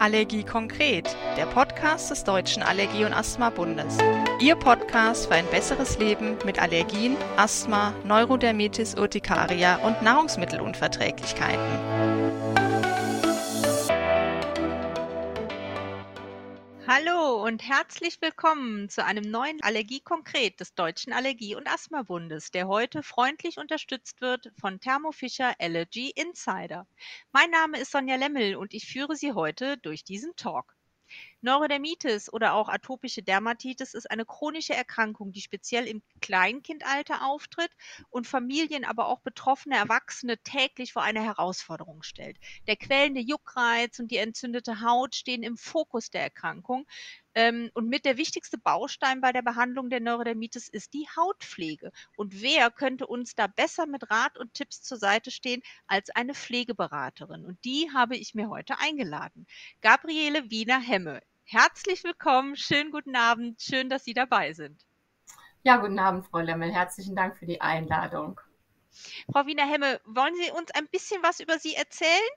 Allergie konkret, der Podcast des Deutschen Allergie- und Asthma-Bundes. Ihr Podcast für ein besseres Leben mit Allergien, Asthma, Neurodermitis, Urtikaria und Nahrungsmittelunverträglichkeiten. Hallo und herzlich willkommen zu einem neuen Allergie konkret des Deutschen Allergie- und Asthma-Bundes, der heute freundlich unterstützt wird von Thermo Fisher Allergy Insider. Mein Name ist Sonja Lemmel und ich führe Sie heute durch diesen Talk. Neurodermitis oder auch atopische Dermatitis ist eine chronische Erkrankung, die speziell im Kleinkindalter auftritt und Familien, aber auch betroffene Erwachsene täglich vor eine Herausforderung stellt. Der quälende Juckreiz und die entzündete Haut stehen im Fokus der Erkrankung. Ähm, und mit der wichtigste Baustein bei der Behandlung der Neurodermitis ist die Hautpflege. Und wer könnte uns da besser mit Rat und Tipps zur Seite stehen als eine Pflegeberaterin? Und die habe ich mir heute eingeladen. Gabriele Wiener-Hemme. Herzlich willkommen, schönen guten Abend, schön, dass Sie dabei sind. Ja, guten Abend, Frau Lemmel. Herzlichen Dank für die Einladung. Frau Wiener-Hemme, wollen Sie uns ein bisschen was über Sie erzählen?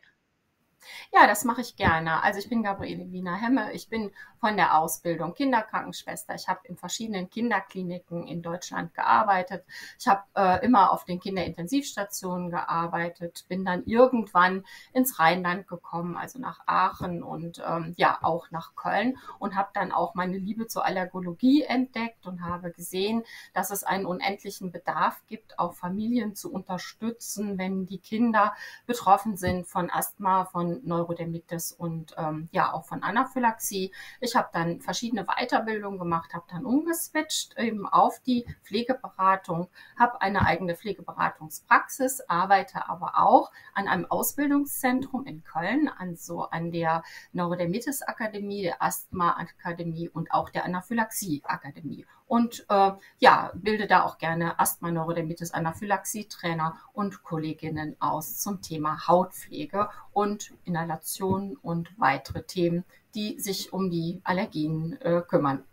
Ja, das mache ich gerne. Also ich bin Gabriele Wiener-Hemme. Ich bin von der Ausbildung Kinderkrankenschwester. Ich habe in verschiedenen Kinderkliniken in Deutschland gearbeitet. Ich habe äh, immer auf den Kinderintensivstationen gearbeitet, bin dann irgendwann ins Rheinland gekommen, also nach Aachen und ähm, ja auch nach Köln und habe dann auch meine Liebe zur Allergologie entdeckt und habe gesehen, dass es einen unendlichen Bedarf gibt, auch Familien zu unterstützen, wenn die Kinder betroffen sind von Asthma, von Neurodermitis und ähm, ja auch von Anaphylaxie. Ich habe dann verschiedene Weiterbildungen gemacht, habe dann umgeswitcht eben auf die Pflegeberatung, habe eine eigene Pflegeberatungspraxis, arbeite aber auch an einem Ausbildungszentrum in Köln, also an der Neurodermitis Akademie, der Asthma Akademie und auch der Anaphylaxie Akademie. Und äh, ja, bilde da auch gerne Asthma, Neurodermitis, Anaphylaxie Trainer und Kolleginnen aus zum Thema Hautpflege und Inhalation und weitere Themen, die sich um die Allergien äh, kümmern.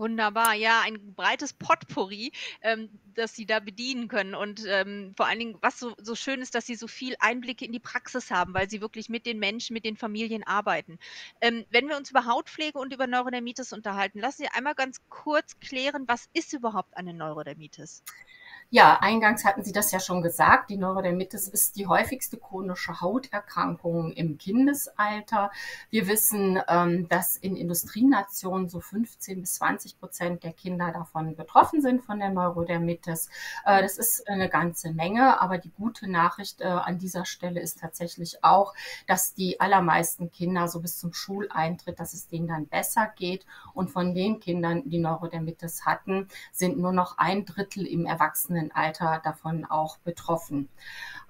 Wunderbar, ja, ein breites Potpourri, ähm, das Sie da bedienen können. Und ähm, vor allen Dingen, was so, so schön ist, dass Sie so viel Einblicke in die Praxis haben, weil Sie wirklich mit den Menschen, mit den Familien arbeiten. Ähm, wenn wir uns über Hautpflege und über Neurodermitis unterhalten, lassen Sie einmal ganz kurz klären, was ist überhaupt eine Neurodermitis? Ja, eingangs hatten Sie das ja schon gesagt. Die Neurodermitis ist die häufigste chronische Hauterkrankung im Kindesalter. Wir wissen, ähm, dass in Industrienationen so 15 bis 20 Prozent der Kinder davon betroffen sind von der Neurodermitis. Äh, das ist eine ganze Menge, aber die gute Nachricht äh, an dieser Stelle ist tatsächlich auch, dass die allermeisten Kinder so bis zum Schuleintritt, dass es denen dann besser geht. Und von den Kindern, die Neurodermitis hatten, sind nur noch ein Drittel im Erwachsenen Erwachsenenalter davon auch betroffen.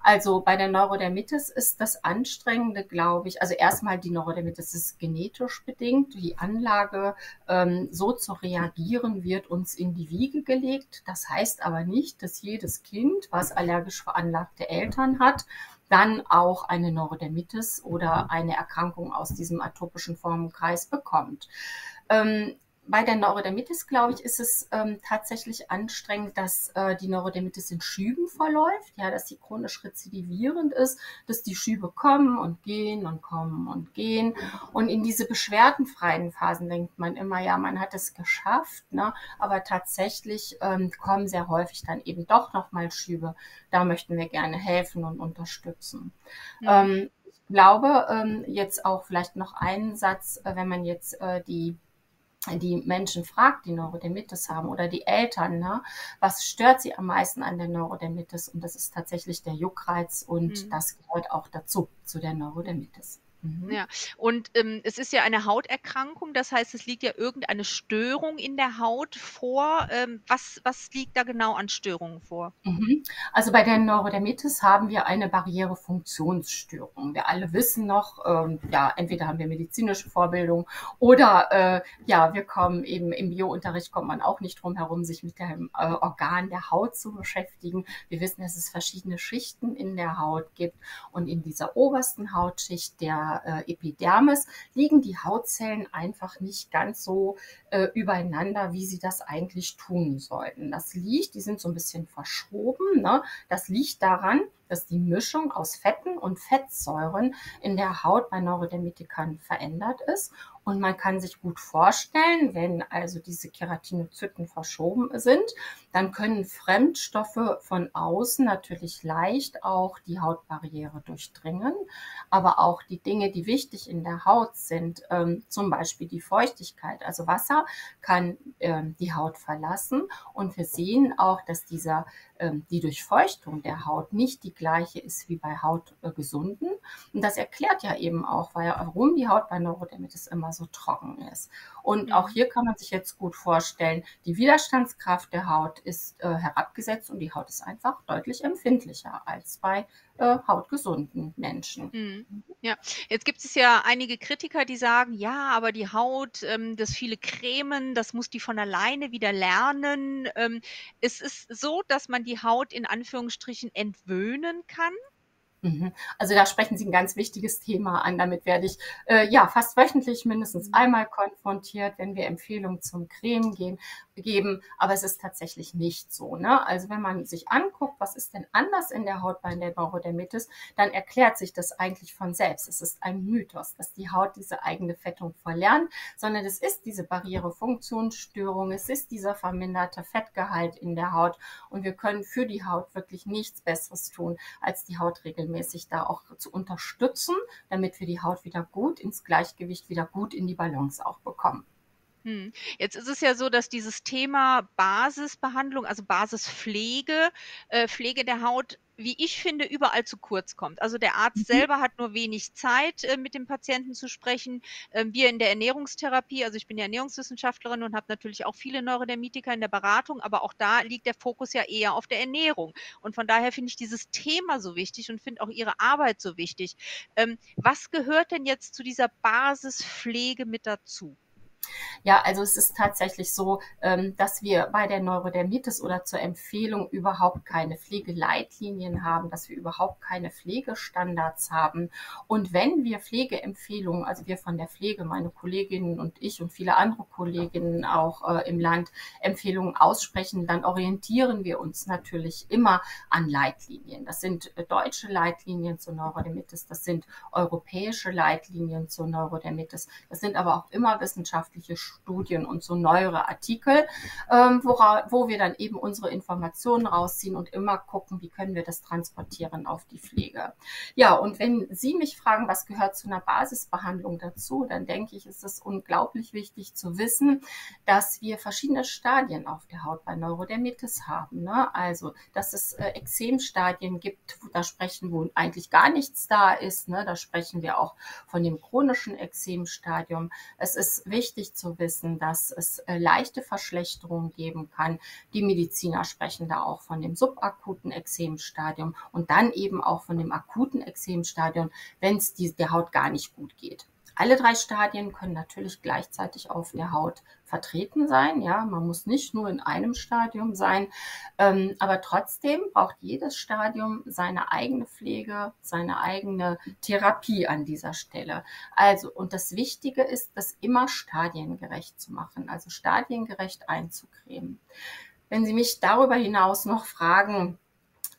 Also bei der Neurodermitis ist das Anstrengende, glaube ich, also erstmal die Neurodermitis ist genetisch bedingt. Die Anlage, ähm, so zu reagieren, wird uns in die Wiege gelegt. Das heißt aber nicht, dass jedes Kind, was allergisch veranlagte Eltern hat, dann auch eine Neurodermitis oder eine Erkrankung aus diesem atopischen Formenkreis bekommt. Ähm, bei der Neurodermitis, glaube ich, ist es ähm, tatsächlich anstrengend, dass äh, die Neurodermitis in Schüben verläuft, ja, dass sie chronisch rezidivierend ist, dass die Schübe kommen und gehen und kommen und gehen. Und in diese beschwerdenfreien Phasen denkt man immer, ja, man hat es geschafft, ne? aber tatsächlich ähm, kommen sehr häufig dann eben doch nochmal Schübe. Da möchten wir gerne helfen und unterstützen. Ja. Ähm, ich glaube, ähm, jetzt auch vielleicht noch einen Satz, äh, wenn man jetzt äh, die die Menschen fragt, die Neurodermitis haben oder die Eltern, ne, was stört sie am meisten an der Neurodermitis? Und das ist tatsächlich der Juckreiz und mhm. das gehört auch dazu, zu der Neurodermitis. Mhm. Ja, und ähm, es ist ja eine Hauterkrankung, das heißt, es liegt ja irgendeine Störung in der Haut vor. Ähm, was, was liegt da genau an Störungen vor? Mhm. Also bei der Neurodermitis haben wir eine Barrierefunktionsstörung. Wir alle wissen noch, ähm, ja, entweder haben wir medizinische Vorbildung oder äh, ja, wir kommen eben im Biounterricht kommt man auch nicht drum herum, sich mit dem äh, Organ der Haut zu beschäftigen. Wir wissen, dass es verschiedene Schichten in der Haut gibt und in dieser obersten Hautschicht der äh, Epidermis liegen die Hautzellen einfach nicht ganz so äh, übereinander, wie sie das eigentlich tun sollten. Das liegt, die sind so ein bisschen verschoben. Ne? Das liegt daran, dass die Mischung aus Fetten und Fettsäuren in der Haut bei Neurodermitikern verändert ist und man kann sich gut vorstellen, wenn also diese Keratinozyten verschoben sind, dann können Fremdstoffe von außen natürlich leicht auch die Hautbarriere durchdringen. Aber auch die Dinge, die wichtig in der Haut sind, ähm, zum Beispiel die Feuchtigkeit, also Wasser, kann ähm, die Haut verlassen. Und wir sehen auch, dass dieser ähm, die Durchfeuchtung der Haut nicht die gleiche ist wie bei Hautgesunden. Und das erklärt ja eben auch, warum die Haut bei Neurodermitis immer so trocken ist. Und mhm. auch hier kann man sich jetzt gut vorstellen, die Widerstandskraft der Haut ist äh, herabgesetzt und die Haut ist einfach deutlich empfindlicher als bei äh, hautgesunden Menschen. Mhm. Ja, jetzt gibt es ja einige Kritiker, die sagen, ja, aber die Haut, ähm, das viele Cremen, das muss die von alleine wieder lernen. Ähm, es ist so, dass man die Haut in Anführungsstrichen entwöhnen kann. Mhm. Also da sprechen Sie ein ganz wichtiges Thema an. Damit werde ich äh, ja fast wöchentlich mindestens mhm. einmal konfrontiert, wenn wir Empfehlungen zum Creme gehen, geben. Aber es ist tatsächlich nicht so. Ne? Also wenn man sich anguckt, was ist denn anders in der Haut bei der Neurodermitis, dann erklärt sich das eigentlich von selbst. Es ist ein Mythos, dass die Haut diese eigene Fettung verlernt, sondern es ist diese Barrierefunktionsstörung, es ist dieser verminderte Fettgehalt in der Haut und wir können für die Haut wirklich nichts Besseres tun, als die Haut regelmäßig regelmäßig da auch zu unterstützen, damit wir die Haut wieder gut ins Gleichgewicht, wieder gut in die Balance auch bekommen. Hm. Jetzt ist es ja so, dass dieses Thema Basisbehandlung, also Basispflege, äh, Pflege der Haut wie ich finde, überall zu kurz kommt. Also der Arzt mhm. selber hat nur wenig Zeit, äh, mit dem Patienten zu sprechen. Ähm, wir in der Ernährungstherapie, also ich bin ja Ernährungswissenschaftlerin und habe natürlich auch viele Neurodermitiker in der Beratung, aber auch da liegt der Fokus ja eher auf der Ernährung. Und von daher finde ich dieses Thema so wichtig und finde auch Ihre Arbeit so wichtig. Ähm, was gehört denn jetzt zu dieser Basispflege mit dazu? Ja, also es ist tatsächlich so, ähm, dass wir bei der Neurodermitis oder zur Empfehlung überhaupt keine Pflegeleitlinien haben, dass wir überhaupt keine Pflegestandards haben. Und wenn wir Pflegeempfehlungen, also wir von der Pflege, meine Kolleginnen und ich und viele andere Kolleginnen auch äh, im Land Empfehlungen aussprechen, dann orientieren wir uns natürlich immer an Leitlinien. Das sind äh, deutsche Leitlinien zur Neurodermitis, das sind europäische Leitlinien zur Neurodermitis, das sind aber auch immer wissenschaftliche wissenschaftliche Studien und so neuere Artikel, ähm, wora, wo wir dann eben unsere Informationen rausziehen und immer gucken, wie können wir das transportieren auf die Pflege. Ja, und wenn Sie mich fragen, was gehört zu einer Basisbehandlung dazu, dann denke ich, ist es unglaublich wichtig zu wissen, dass wir verschiedene Stadien auf der Haut bei Neurodermitis haben. Ne? Also, dass es äh, Exemstadien gibt, da sprechen, wo eigentlich gar nichts da ist. Ne? Da sprechen wir auch von dem chronischen Exemstadium. Es ist wichtig, wichtig zu wissen, dass es äh, leichte Verschlechterungen geben kann. Die Mediziner sprechen da auch von dem subakuten Ekzemstadium und dann eben auch von dem akuten Ekzemstadium, wenn es der Haut gar nicht gut geht. Alle drei Stadien können natürlich gleichzeitig auf der Haut vertreten sein. Ja, man muss nicht nur in einem Stadium sein, ähm, aber trotzdem braucht jedes Stadium seine eigene Pflege, seine eigene Therapie an dieser Stelle. Also, und das Wichtige ist, das immer stadiengerecht zu machen, also stadiengerecht einzucremen. Wenn Sie mich darüber hinaus noch fragen,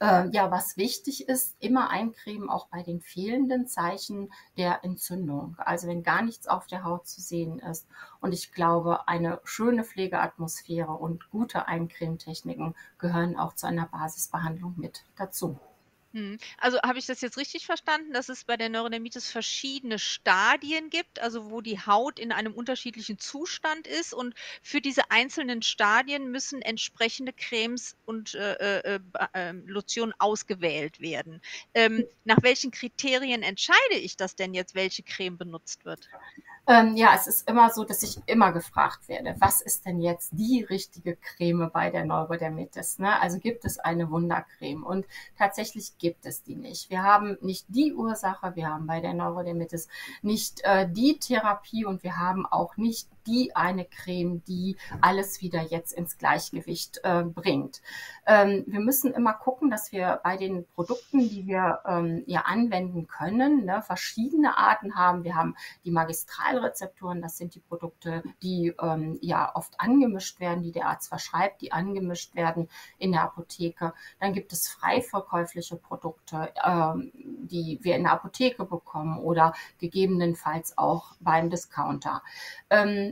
äh, ja, was wichtig ist, immer eincremen, auch bei den fehlenden Zeichen der Entzündung. Also wenn gar nichts auf der Haut zu sehen ist. Und ich glaube, eine schöne Pflegeatmosphäre und gute Eincremetechniken gehören auch zu einer Basisbehandlung mit dazu. Mhm. Also habe ich das jetzt richtig verstanden, dass es bei der Neurodermitis verschiedene Stadien gibt, also wo die Haut in einem unterschiedlichen Zustand ist und für diese einzelnen Stadien müssen entsprechende Cremes und äh, äh, äh, Lotionen ausgewählt werden. Ähm, nach welchen Kriterien entscheide ich das denn jetzt, welche Creme benutzt wird? Ähm, ja, es ist immer so, dass ich immer gefragt werde, was ist denn jetzt die richtige Creme bei der Neurodermitis? Ne? Also gibt es eine Wundercreme? Und tatsächlich gibt es die nicht. Wir haben nicht die Ursache, wir haben bei der Neurodermitis nicht äh, die Therapie und wir haben auch nicht die eine Creme, die alles wieder jetzt ins Gleichgewicht äh, bringt. Ähm, wir müssen immer gucken, dass wir bei den Produkten, die wir ähm, ja anwenden können, ne, verschiedene Arten haben. Wir haben die Magistralrezepturen, das sind die Produkte, die ähm, ja oft angemischt werden, die der Arzt verschreibt, die angemischt werden in der Apotheke. Dann gibt es frei verkäufliche Produkte ähm, die wir in der Apotheke bekommen oder gegebenenfalls auch beim Discounter. Ähm,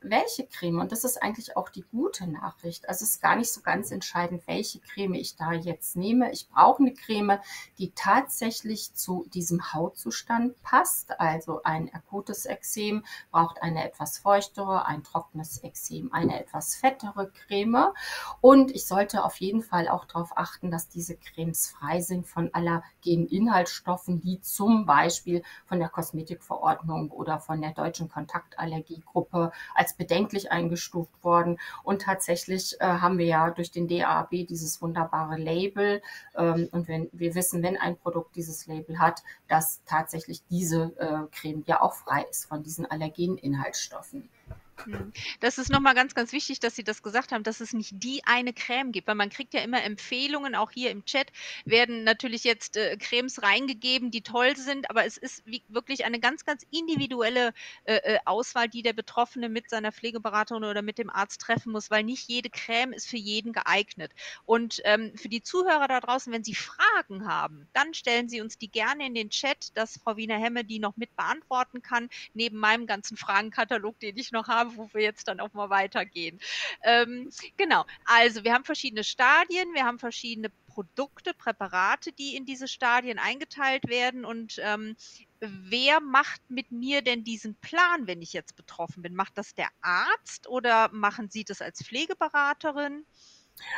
welche Creme, und das ist eigentlich auch die gute Nachricht, also es ist gar nicht so ganz entscheidend, welche Creme ich da jetzt nehme. Ich brauche eine Creme, die tatsächlich zu diesem Hautzustand passt. Also ein akutes Exem braucht eine etwas feuchtere, ein trockenes Exem eine etwas fettere Creme. Und ich sollte auf jeden Fall auch darauf achten, dass diese Cremes frei sind von allergenen Inhaltsstoffen, die zum Beispiel von der Kosmetikverordnung oder von der Deutschen Kontaktallergiegruppe als als bedenklich eingestuft worden. Und tatsächlich äh, haben wir ja durch den DAB dieses wunderbare Label. Ähm, und wenn wir wissen, wenn ein Produkt dieses Label hat, dass tatsächlich diese äh, Creme ja auch frei ist von diesen allergenen Inhaltsstoffen. Mhm. Das ist nochmal ganz, ganz wichtig, dass Sie das gesagt haben, dass es nicht die eine Creme gibt, weil man kriegt ja immer Empfehlungen, auch hier im Chat werden natürlich jetzt äh, Cremes reingegeben, die toll sind, aber es ist wie, wirklich eine ganz, ganz individuelle äh, äh, Auswahl, die der Betroffene mit seiner Pflegeberaterin oder mit dem Arzt treffen muss, weil nicht jede Creme ist für jeden geeignet. Und ähm, für die Zuhörer da draußen, wenn Sie Fragen haben, dann stellen Sie uns die gerne in den Chat, dass Frau Wiener Hemme die noch mit beantworten kann, neben meinem ganzen Fragenkatalog, den ich noch habe wo wir jetzt dann auch mal weitergehen. Ähm, genau, also wir haben verschiedene Stadien, wir haben verschiedene Produkte, Präparate, die in diese Stadien eingeteilt werden und ähm, wer macht mit mir denn diesen Plan, wenn ich jetzt betroffen bin? Macht das der Arzt oder machen Sie das als Pflegeberaterin?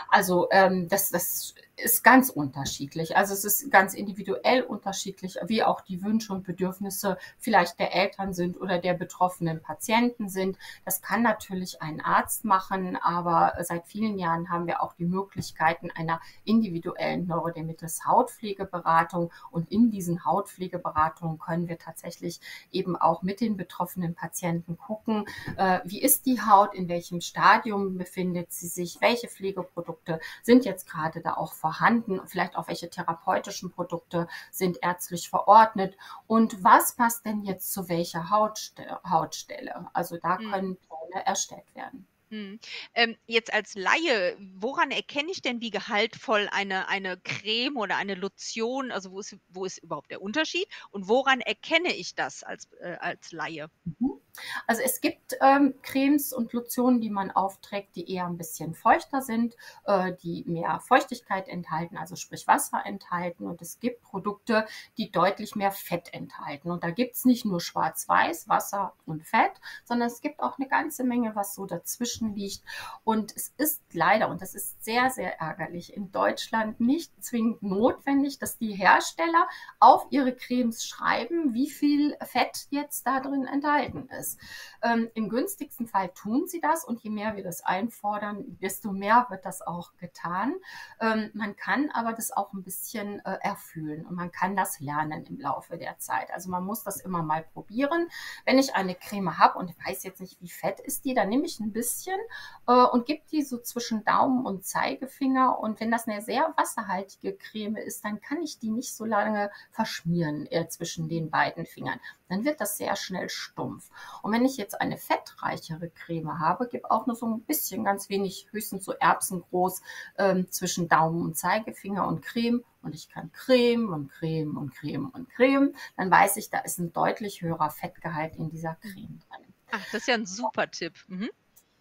Also ähm, das, das ist ganz unterschiedlich. Also es ist ganz individuell unterschiedlich, wie auch die Wünsche und Bedürfnisse vielleicht der Eltern sind oder der betroffenen Patienten sind. Das kann natürlich ein Arzt machen, aber seit vielen Jahren haben wir auch die Möglichkeiten einer individuellen Neurodermitis Hautpflegeberatung und in diesen Hautpflegeberatungen können wir tatsächlich eben auch mit den betroffenen Patienten gucken, äh, wie ist die Haut, in welchem Stadium befindet sie sich, welche Pflegeprodukte sind jetzt gerade da auch vorhanden vielleicht auch welche therapeutischen Produkte sind ärztlich verordnet und was passt denn jetzt zu welcher Hautstelle. Hautstelle. Also da hm. können Pläne erstellt werden. Mhm. Ähm, jetzt als Laie, woran erkenne ich denn, wie gehaltvoll eine, eine Creme oder eine Lotion, also wo ist, wo ist überhaupt der Unterschied und woran erkenne ich das als, äh, als Laie? Mhm. Also es gibt ähm, Cremes und Lotionen, die man aufträgt, die eher ein bisschen feuchter sind, äh, die mehr Feuchtigkeit enthalten, also sprich Wasser enthalten. Und es gibt Produkte, die deutlich mehr Fett enthalten. Und da gibt es nicht nur Schwarz-Weiß, Wasser und Fett, sondern es gibt auch eine ganze Menge, was so dazwischen liegt. Und es ist leider, und das ist sehr, sehr ärgerlich, in Deutschland nicht zwingend notwendig, dass die Hersteller auf ihre Cremes schreiben, wie viel Fett jetzt da drin enthalten ist ist. Ähm, Im günstigsten Fall tun sie das und je mehr wir das einfordern, desto mehr wird das auch getan. Ähm, man kann aber das auch ein bisschen äh, erfüllen und man kann das lernen im Laufe der Zeit. Also man muss das immer mal probieren. Wenn ich eine Creme habe und weiß jetzt nicht, wie fett ist die, dann nehme ich ein bisschen äh, und gebe die so zwischen Daumen und Zeigefinger. Und wenn das eine sehr wasserhaltige Creme ist, dann kann ich die nicht so lange verschmieren äh, zwischen den beiden Fingern. Dann wird das sehr schnell stumpf. Und wenn ich jetzt eine fettreichere Creme habe, gebe auch nur so ein bisschen, ganz wenig, höchstens so erbsengroß ähm, zwischen Daumen und Zeigefinger und Creme und ich kann Creme und Creme und Creme und Creme, dann weiß ich, da ist ein deutlich höherer Fettgehalt in dieser Creme drin. Ach, das ist ja ein super Tipp. Mhm.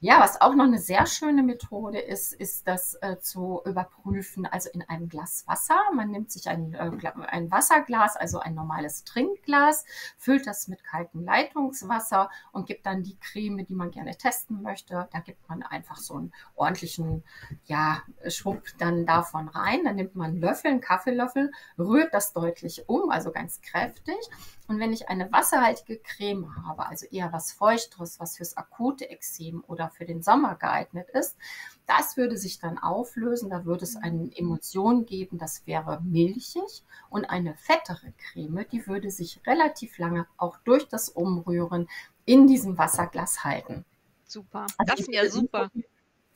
Ja, was auch noch eine sehr schöne Methode ist, ist das äh, zu überprüfen, also in einem Glas Wasser. Man nimmt sich ein, äh, ein Wasserglas, also ein normales Trinkglas, füllt das mit kaltem Leitungswasser und gibt dann die Creme, die man gerne testen möchte. Da gibt man einfach so einen ordentlichen ja, Schwupp dann davon rein. Dann nimmt man einen Löffel, einen Kaffeelöffel, rührt das deutlich um, also ganz kräftig. Und wenn ich eine wasserhaltige Creme habe, also eher was Feuchteres, was fürs akute Exem oder für den Sommer geeignet ist. Das würde sich dann auflösen, da würde es eine Emulsion geben, das wäre milchig und eine fettere Creme, die würde sich relativ lange auch durch das Umrühren in diesem Wasserglas halten. Super, also das ist ja super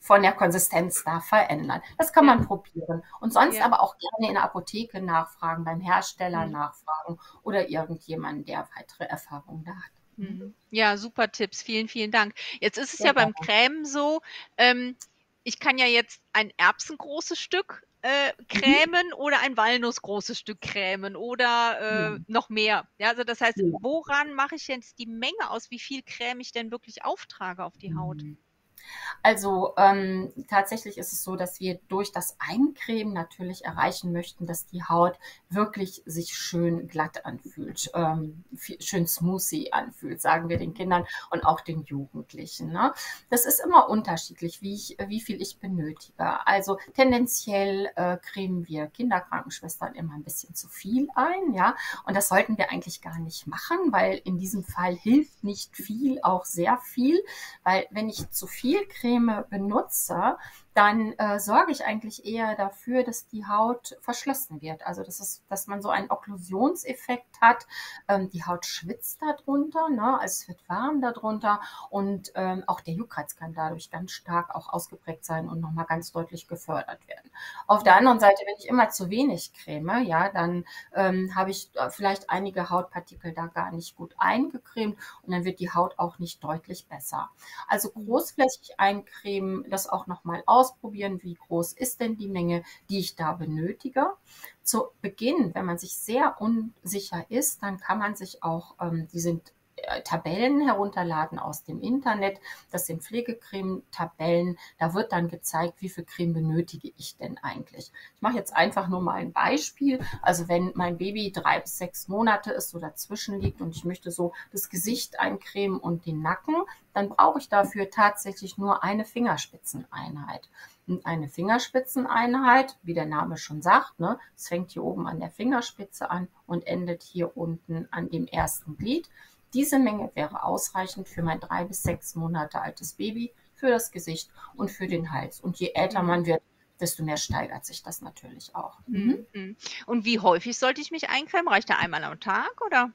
von der Konsistenz da verändern. Das kann man probieren. Und sonst ja. aber auch gerne in der Apotheke nachfragen, beim Hersteller mhm. nachfragen oder irgendjemanden, der weitere Erfahrungen da hat. Mhm. Ja, super Tipps. Vielen, vielen Dank. Jetzt ist es ja, ja beim Creme so, ähm, ich kann ja jetzt ein erbsengroßes Stück äh, Mhm. cremen oder ein walnussgroßes Stück cremen oder, äh, Ja. noch mehr? Ja, also das heißt, woran mache ich jetzt die Menge aus, wie viel Creme ich denn wirklich auftrage auf die Haut? Mhm. Also, ähm, tatsächlich ist es so, dass wir durch das Eincremen natürlich erreichen möchten, dass die Haut wirklich sich schön glatt anfühlt, ähm, schön smoothie anfühlt, sagen wir den Kindern und auch den Jugendlichen. Ne? Das ist immer unterschiedlich, wie, ich, wie viel ich benötige. Also tendenziell äh, cremen wir Kinderkrankenschwestern immer ein bisschen zu viel ein, ja, und das sollten wir eigentlich gar nicht machen, weil in diesem Fall hilft nicht viel, auch sehr viel, weil wenn ich zu viel Creme benutze, dann äh, sorge ich eigentlich eher dafür, dass die Haut verschlossen wird. Also das ist, dass man so einen Okklusionseffekt hat. Ähm, die Haut schwitzt darunter, ne? also es wird warm darunter und ähm, auch der Juckreiz kann dadurch ganz stark auch ausgeprägt sein und nochmal ganz deutlich gefördert werden. Auf der anderen Seite, wenn ich immer zu wenig creme, ja, dann ähm, habe ich äh, vielleicht einige Hautpartikel da gar nicht gut eingecremt und dann wird die Haut auch nicht deutlich besser. Also großflächig eincremen, das auch nochmal ausprobieren, wie groß ist denn die Menge, die ich da benötige. Zu Beginn, wenn man sich sehr unsicher ist, dann kann man sich auch, ähm, die sind Tabellen herunterladen aus dem Internet. Das sind Pflegecreme-Tabellen. Da wird dann gezeigt, wie viel Creme benötige ich denn eigentlich. Ich mache jetzt einfach nur mal ein Beispiel. Also wenn mein Baby drei bis sechs Monate ist, so dazwischen liegt und ich möchte so das Gesicht eincremen und den Nacken, dann brauche ich dafür tatsächlich nur eine Fingerspitzeneinheit. Und eine Fingerspitzeneinheit, wie der Name schon sagt, ne, es fängt hier oben an der Fingerspitze an und endet hier unten an dem ersten Glied. Diese Menge wäre ausreichend für mein drei bis sechs Monate altes Baby, für das Gesicht und für den Hals. Und je älter man wird, desto mehr steigert sich das natürlich auch. Mhm. Mhm. Und wie häufig sollte ich mich eincremen? Reicht da einmal am Tag oder?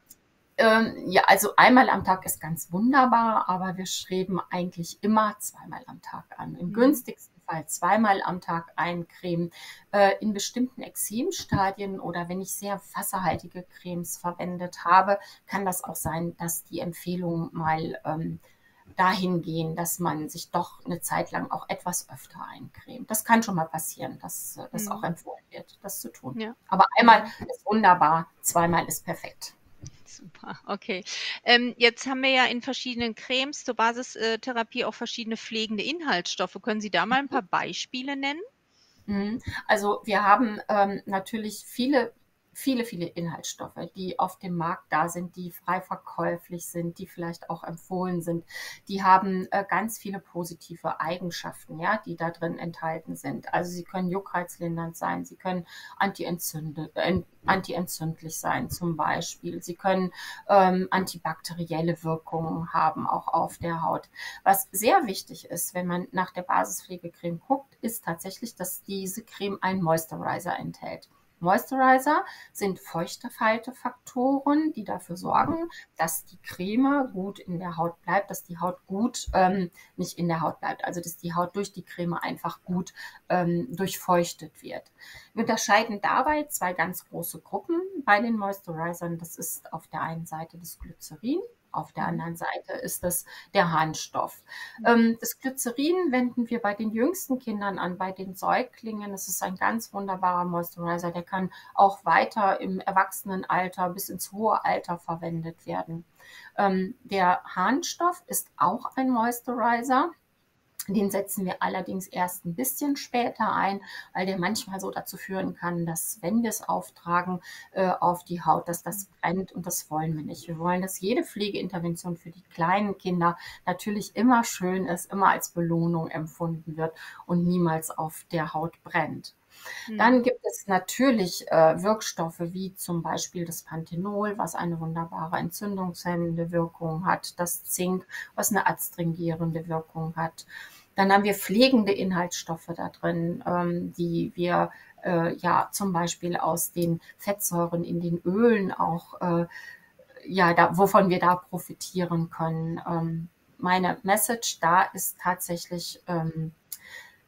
Ähm, ja, also einmal am Tag ist ganz wunderbar, aber wir streben eigentlich immer zweimal am Tag an. Im Mhm. günstigsten Fall zweimal am Tag eincremen. Äh, in bestimmten Exemstadien oder wenn ich sehr wasserhaltige Cremes verwendet habe, kann das auch sein, dass die Empfehlungen mal ähm, dahin gehen, dass man sich doch eine Zeit lang auch etwas öfter eincremt. Das kann schon mal passieren, dass äh, das Mhm. auch empfohlen wird, das zu tun. Ja. Aber einmal ist wunderbar, zweimal ist perfekt. Super, okay. Ähm, jetzt haben wir ja in verschiedenen Cremes zur Basistherapie auch verschiedene pflegende Inhaltsstoffe. Können Sie da mal ein paar Beispiele nennen? Mhm. Also wir haben ähm, natürlich viele, viele, viele Inhaltsstoffe, die auf dem Markt da sind, die frei verkäuflich sind, die vielleicht auch empfohlen sind. Die haben äh, ganz viele positive Eigenschaften, ja, die da drin enthalten sind. Also sie können juckreizlindernd sein, sie können antientzündlich, äh, antientzündlich sein zum Beispiel. Sie können ähm, antibakterielle Wirkungen haben, auch auf der Haut. Was sehr wichtig ist, wenn man nach der Basispflegecreme guckt, ist tatsächlich, dass diese Creme einen Moisturizer enthält. Moisturizer sind Feuchtefaltefaktoren, die dafür sorgen, dass die Creme gut in der Haut bleibt, dass die Haut gut ähm, nicht in der Haut bleibt, also dass die Haut durch die Creme einfach gut ähm, durchfeuchtet wird. Wir unterscheiden dabei zwei ganz große Gruppen bei den Moisturizern. Das ist auf der einen Seite das Glycerin auf der anderen Seite ist es der Harnstoff. Ähm, das Glycerin wenden wir bei den jüngsten Kindern an, bei den Säuglingen. Es ist ein ganz wunderbarer Moisturizer. Der kann auch weiter im Erwachsenenalter bis ins hohe Alter verwendet werden. Ähm, der Harnstoff ist auch ein Moisturizer. Den setzen wir allerdings erst ein bisschen später ein, weil der manchmal so dazu führen kann, dass wenn wir es auftragen äh, auf die Haut, dass das brennt und das wollen wir nicht. Wir wollen, dass jede Pflegeintervention für die kleinen Kinder natürlich immer schön ist, immer als Belohnung empfunden wird und niemals auf der Haut brennt. Dann gibt es natürlich äh, Wirkstoffe wie zum Beispiel das Panthenol, was eine wunderbare entzündungshemmende Wirkung hat, das Zink, was eine adstringierende Wirkung hat. Dann haben wir pflegende Inhaltsstoffe da drin, ähm, die wir äh, ja zum Beispiel aus den Fettsäuren in den Ölen auch, äh, ja, da, wovon wir da profitieren können. Ähm, meine Message da ist tatsächlich, ähm,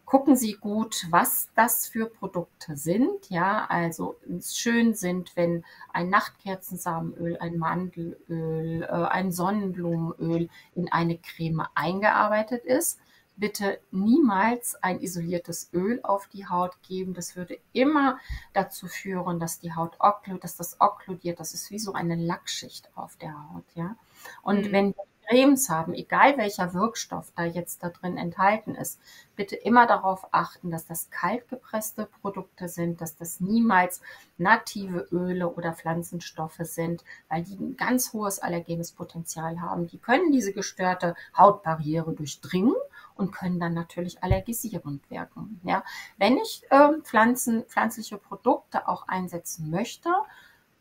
gucken Sie gut, was das für Produkte sind. Ja, also schön sind, wenn ein Nachtkerzensamenöl, ein Mandelöl, äh, ein Sonnenblumenöl in eine Creme eingearbeitet ist. Bitte niemals ein isoliertes Öl auf die Haut geben. Das würde immer dazu führen, dass die Haut okkludiert, dass das okkludiert. Das ist wie so eine Lackschicht auf der Haut, ja. Und mhm. wenn wir Cremes haben, egal welcher Wirkstoff da jetzt da drin enthalten ist, bitte immer darauf achten, dass das kaltgepresste Produkte sind, dass das niemals native Öle oder Pflanzenstoffe sind, weil die ein ganz hohes allergenes Potenzial haben. Die können diese gestörte Hautbarriere durchdringen und können dann natürlich allergisierend wirken. Ja, wenn ich äh, Pflanzen, pflanzliche Produkte auch einsetzen möchte,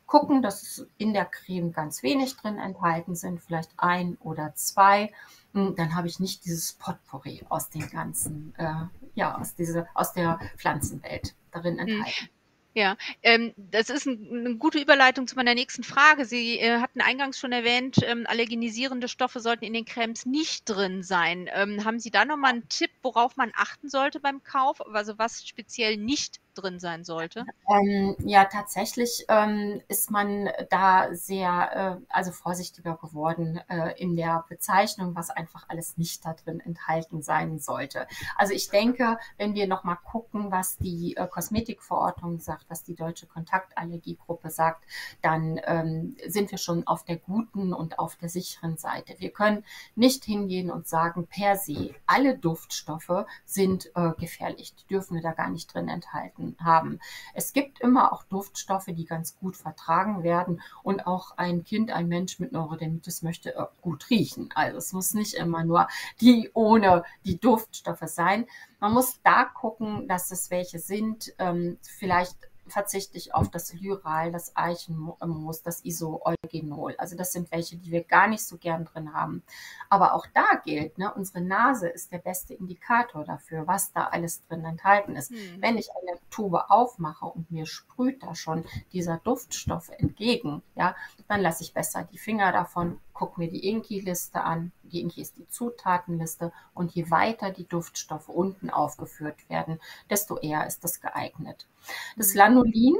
gucken, dass in der Creme ganz wenig drin enthalten sind, vielleicht ein oder zwei. Hm, dann habe ich nicht dieses Potpourri aus den ganzen, äh, ja, aus, diese, aus der Pflanzenwelt darin hm. enthalten. Ja, ähm, das ist ein, eine gute Überleitung zu meiner nächsten Frage. Sie äh, hatten eingangs schon erwähnt, ähm, allergenisierende Stoffe sollten in den Cremes nicht drin sein. Ähm, haben Sie da nochmal einen Tipp, worauf man achten sollte beim Kauf? Also was speziell nicht drin sein sollte? Ähm, ja, tatsächlich ähm, ist man da sehr, äh, also vorsichtiger geworden äh, in der Bezeichnung, was einfach alles nicht da drin enthalten sein sollte. Also ich denke, wenn wir nochmal gucken, was die äh, Kosmetikverordnung sagt, was die Deutsche Kontaktallergiegruppe sagt, dann ähm, sind wir schon auf der guten und auf der sicheren Seite. Wir können nicht hingehen und sagen, per se, alle Duftstoffe sind äh, gefährlich. Die dürfen wir da gar nicht drin enthalten haben. Es gibt immer auch Duftstoffe, die ganz gut vertragen werden und auch ein Kind, ein Mensch mit Neurodermitis möchte äh, gut riechen. Also es muss nicht immer nur die ohne die Duftstoffe sein. Man muss da gucken, dass es welche sind. Ähm, vielleicht verzichte ich auf das Lyral, das Eichenmoos, das Isoeugenol. Also das sind welche, die wir gar nicht so gern drin haben. Aber auch da gilt, ne, unsere Nase ist der beste Indikator dafür, was da alles drin enthalten ist. Hm. Wenn ich eine Tube aufmache und mir sprüht da schon dieser Duftstoff entgegen, ja, dann lasse ich besser die Finger davon gucke mir die Inki-Liste an. Die Inki ist die Zutatenliste und je weiter die Duftstoffe unten aufgeführt werden, desto eher ist das geeignet. Das Lanolin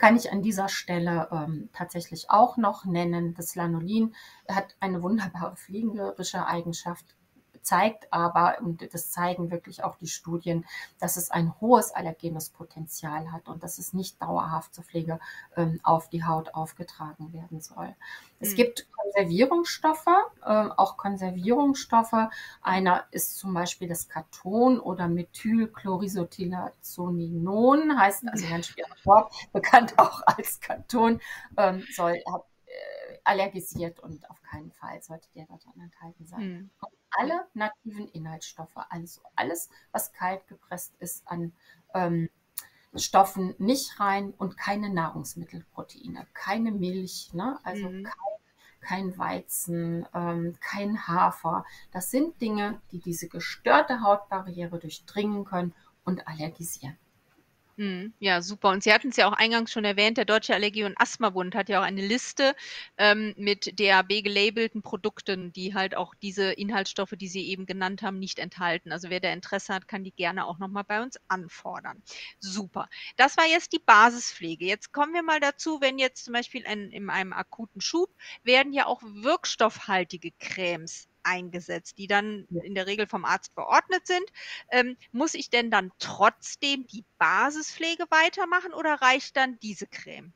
kann ich an dieser Stelle ähm, tatsächlich auch noch nennen. Das Lanolin hat eine wunderbare fliegerische Eigenschaft, zeigt aber, und das zeigen wirklich auch die Studien, dass es ein hohes allergenes Potenzial hat und dass es nicht dauerhaft zur Pflege ähm, auf die Haut aufgetragen werden soll. Es mhm. gibt Konservierungsstoffe, äh, auch Konservierungsstoffe. Einer ist zum Beispiel das Katon oder Methylchlorisothiazoninon, heißt also ganz schweres Wort, bekannt auch als Katon, ähm, soll, äh, allergisiert und auf keinen Fall sollte der dort enthalten sein. Mhm alle nativen Inhaltsstoffe, also alles, was kalt gepresst ist an ähm, Stoffen, nicht rein und keine Nahrungsmittelproteine, keine Milch, ne? also mhm. kein, kein, Weizen, ähm, kein Hafer. Das sind Dinge, die diese gestörte Hautbarriere durchdringen können und allergisieren. Mhm. Ja, super. Und Sie hatten es ja auch eingangs schon erwähnt, der Deutsche Allergie- und Asthmabund hat ja auch eine Liste ähm, mit DAB gelabelten Produkten, die halt auch diese Inhaltsstoffe, die Sie eben genannt haben, nicht enthalten. Also wer da Interesse hat, kann die gerne auch nochmal bei uns anfordern. Super. Das war jetzt die Basispflege. Jetzt kommen wir mal dazu, wenn jetzt zum Beispiel ein, in einem akuten Schub werden ja auch wirkstoffhaltige Cremes eingesetzt, die dann in der Regel vom Arzt verordnet sind. Ähm, muss ich denn dann trotzdem die Basispflege weitermachen oder reicht dann diese Creme?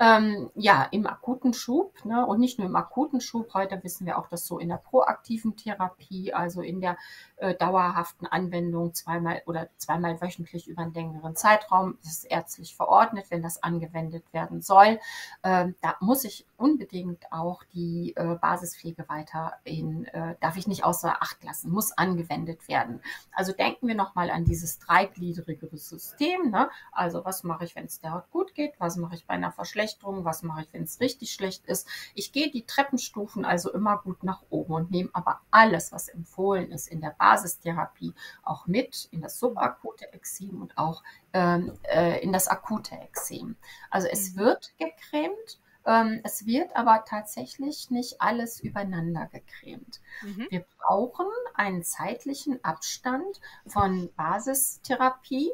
Ähm, ja, im akuten Schub ne, und nicht nur im akuten Schub. Heute wissen wir auch, dass so in der proaktiven Therapie, also in der äh, dauerhaften Anwendung zweimal oder zweimal wöchentlich über einen längeren Zeitraum, ist es ärztlich verordnet, wenn das angewendet werden soll. Ähm, da muss ich unbedingt auch die äh, Basispflege weiterhin, äh, darf ich nicht außer Acht lassen, muss angewendet werden. Also denken wir nochmal an dieses dreigliedrige System. Ne? Also was mache ich, wenn es der Haut gut geht? Was mache ich bei einer Verschlechterung? Verschlechterung, was mache ich, wenn es richtig schlecht ist. Ich gehe die Treppenstufen also immer gut nach oben und nehme aber alles, was empfohlen ist in der Basistherapie, auch mit in das subakute Exem und auch ähm, äh, in das akute Exem. Also es mhm. wird gecremt, ähm, es wird aber tatsächlich nicht alles übereinander gecremt. Mhm. Wir brauchen einen zeitlichen Abstand von Basistherapie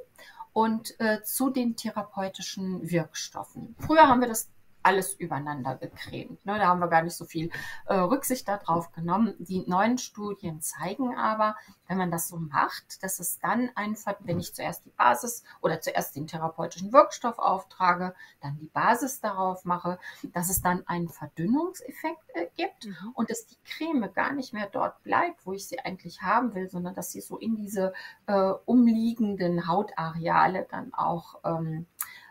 und äh, zu den therapeutischen Wirkstoffen. Früher haben wir das alles übereinander gecremt. Ne, da haben wir gar nicht so viel äh, Rücksicht darauf genommen. Die neuen Studien zeigen aber, wenn man das so macht, dass es dann einfach, wenn ich zuerst die Basis oder zuerst den therapeutischen Wirkstoff auftrage, dann die Basis darauf mache, dass es dann einen Verdünnungseffekt äh, gibt mhm. und dass die Creme gar nicht mehr dort bleibt, wo ich sie eigentlich haben will, sondern dass sie so in diese äh, umliegenden Hautareale dann auch ähm,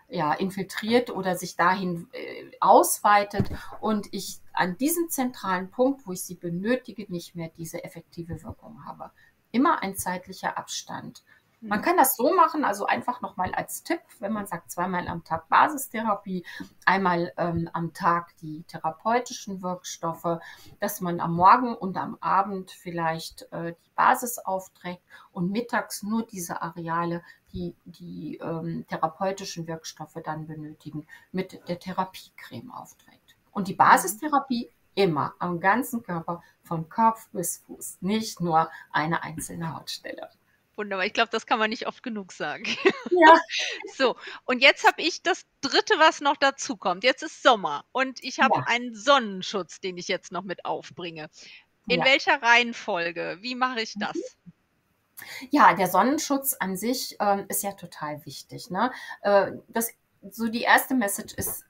ja, infiltriert oder sich dahin äh, ausweitet und ich an diesem zentralen Punkt, wo ich sie benötige, nicht mehr diese effektive Wirkung habe. Immer ein zeitlicher Abstand. Man kann das so machen, also einfach nochmal als Tipp, wenn man sagt, zweimal am Tag Basistherapie, einmal ähm, am Tag die therapeutischen Wirkstoffe, dass man am Morgen und am Abend vielleicht äh, die Basis aufträgt und mittags nur diese Areale, die die ähm, therapeutischen Wirkstoffe dann benötigen, mit der Therapiecreme aufträgt. Und die Basistherapie immer am ganzen Körper von Kopf bis Fuß, nicht nur eine einzelne Hautstelle. Wunderbar. Ich glaube, das kann man nicht oft genug sagen. Ja. so, und jetzt habe ich das dritte, was noch dazu kommt. Jetzt ist Sommer und ich habe ja. einen Sonnenschutz, den ich jetzt noch mit aufbringe. In ja. welcher Reihenfolge? Wie mache ich das? Ja, der Sonnenschutz an sich ähm, ist ja total wichtig. Ne? Äh, das, so die erste Message ist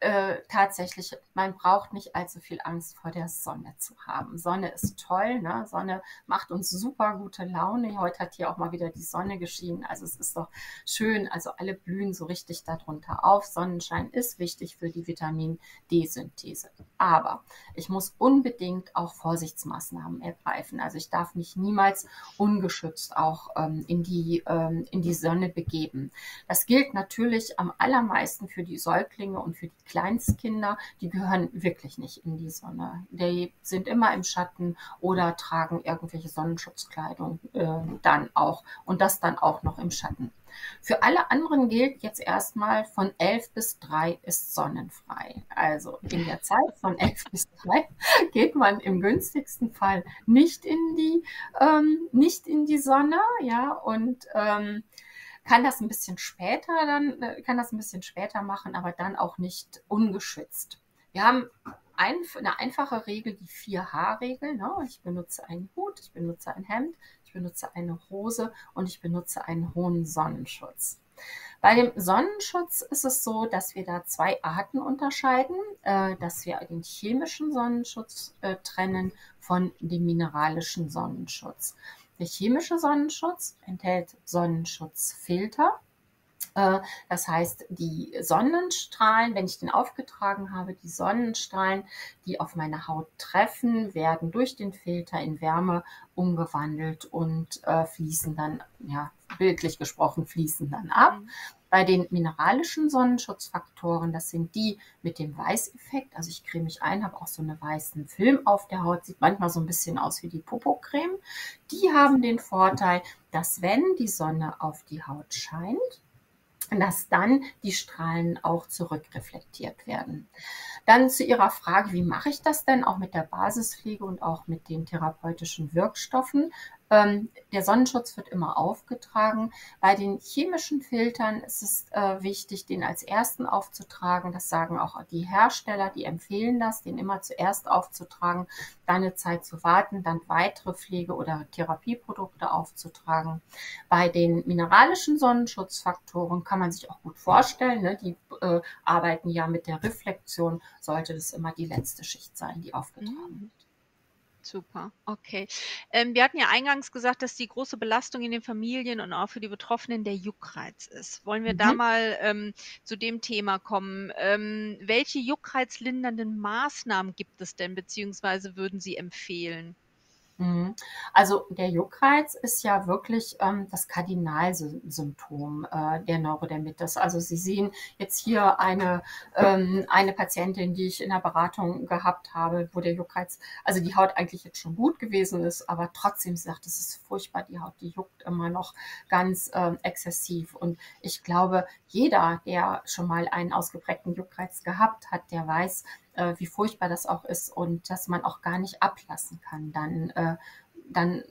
äh, tatsächlich, man braucht nicht allzu viel Angst vor der Sonne zu haben. Sonne ist toll, ne? Sonne macht uns super gute Laune. Heute hat hier auch mal wieder die Sonne geschienen. Also es ist doch schön. Also alle blühen so richtig darunter auf. Sonnenschein ist wichtig für die Vitamin D-Synthese. Aber ich muss unbedingt auch Vorsichtsmaßnahmen ergreifen. Also ich darf mich niemals ungeschützt auch ähm, in, die, ähm, in die Sonne begeben. Das gilt natürlich am allermeisten für die Säuglinge und für die Kleinstkinder, die gehören wirklich nicht in die Sonne. Die sind immer im Schatten oder tragen irgendwelche Sonnenschutzkleidung äh, dann auch und das dann auch noch im Schatten. Für alle anderen gilt jetzt erstmal von 11 bis 3 ist sonnenfrei. Also in der Zeit von 11 bis 3 geht man im günstigsten Fall nicht in die, ähm, nicht in die Sonne, ja, und ähm, kann das ein bisschen später dann, äh, kann das ein bisschen später machen, aber dann auch nicht ungeschützt. Wir haben ein, eine einfache Regel, die 4H-Regel. Ne? Ich benutze einen Hut, ich benutze ein Hemd, ich benutze eine Hose und ich benutze einen hohen Sonnenschutz. Bei dem Sonnenschutz ist es so, dass wir da zwei Arten unterscheiden, äh, dass wir den chemischen Sonnenschutz äh, trennen von dem mineralischen Sonnenschutz. Der chemische Sonnenschutz enthält Sonnenschutzfilter. Äh, das heißt, die Sonnenstrahlen, wenn ich den aufgetragen habe, die Sonnenstrahlen, die auf meine Haut treffen, werden durch den Filter in Wärme umgewandelt und äh, fließen dann, ja, bildlich gesprochen, fließen dann ab. Bei den mineralischen Sonnenschutzfaktoren, das sind die mit dem Weißeffekt, also ich creme mich ein, habe auch so einen weißen Film auf der Haut, sieht manchmal so ein bisschen aus wie die Popocreme. Die haben den Vorteil, dass wenn die Sonne auf die Haut scheint, dass dann die Strahlen auch zurückreflektiert werden. Dann zu Ihrer Frage, wie mache ich das denn auch mit der Basispflege und auch mit den therapeutischen Wirkstoffen? Ähm, der Sonnenschutz wird immer aufgetragen. Bei den chemischen Filtern ist es äh, wichtig, den als ersten aufzutragen. Das sagen auch die Hersteller, die empfehlen das, den immer zuerst aufzutragen, dann eine Zeit zu warten, dann weitere Pflege- oder Therapieprodukte aufzutragen. Bei den mineralischen Sonnenschutzfaktoren kann man sich auch gut vorstellen, ne? die äh, arbeiten ja mit der Reflexion, sollte das immer die letzte Schicht sein, die aufgetragen mhm. Super, okay. Ähm, wir hatten ja eingangs gesagt, dass die große Belastung in den Familien und auch für die Betroffenen der Juckreiz ist. Wollen wir da mhm. mal ähm, zu dem Thema kommen? Ähm, welche juckreizlindernden Maßnahmen gibt es denn, beziehungsweise würden Sie empfehlen? Mhm. Also der Juckreiz ist ja wirklich ähm, das Kardinalsymptom äh, der Neurodermitis. Also Sie sehen jetzt hier eine, ähm, eine Patientin, die ich in der Beratung gehabt habe, wo der Juckreiz, also die Haut eigentlich jetzt schon gut gewesen ist, aber trotzdem sagt, es ist furchtbar, die Haut, die juckt immer noch ganz ähm, exzessiv. Und ich glaube, jeder, der schon mal einen ausgeprägten Juckreiz gehabt hat, der weiß, äh, wie furchtbar das auch ist und dass man auch gar nicht ablassen kann. Dann, äh, dann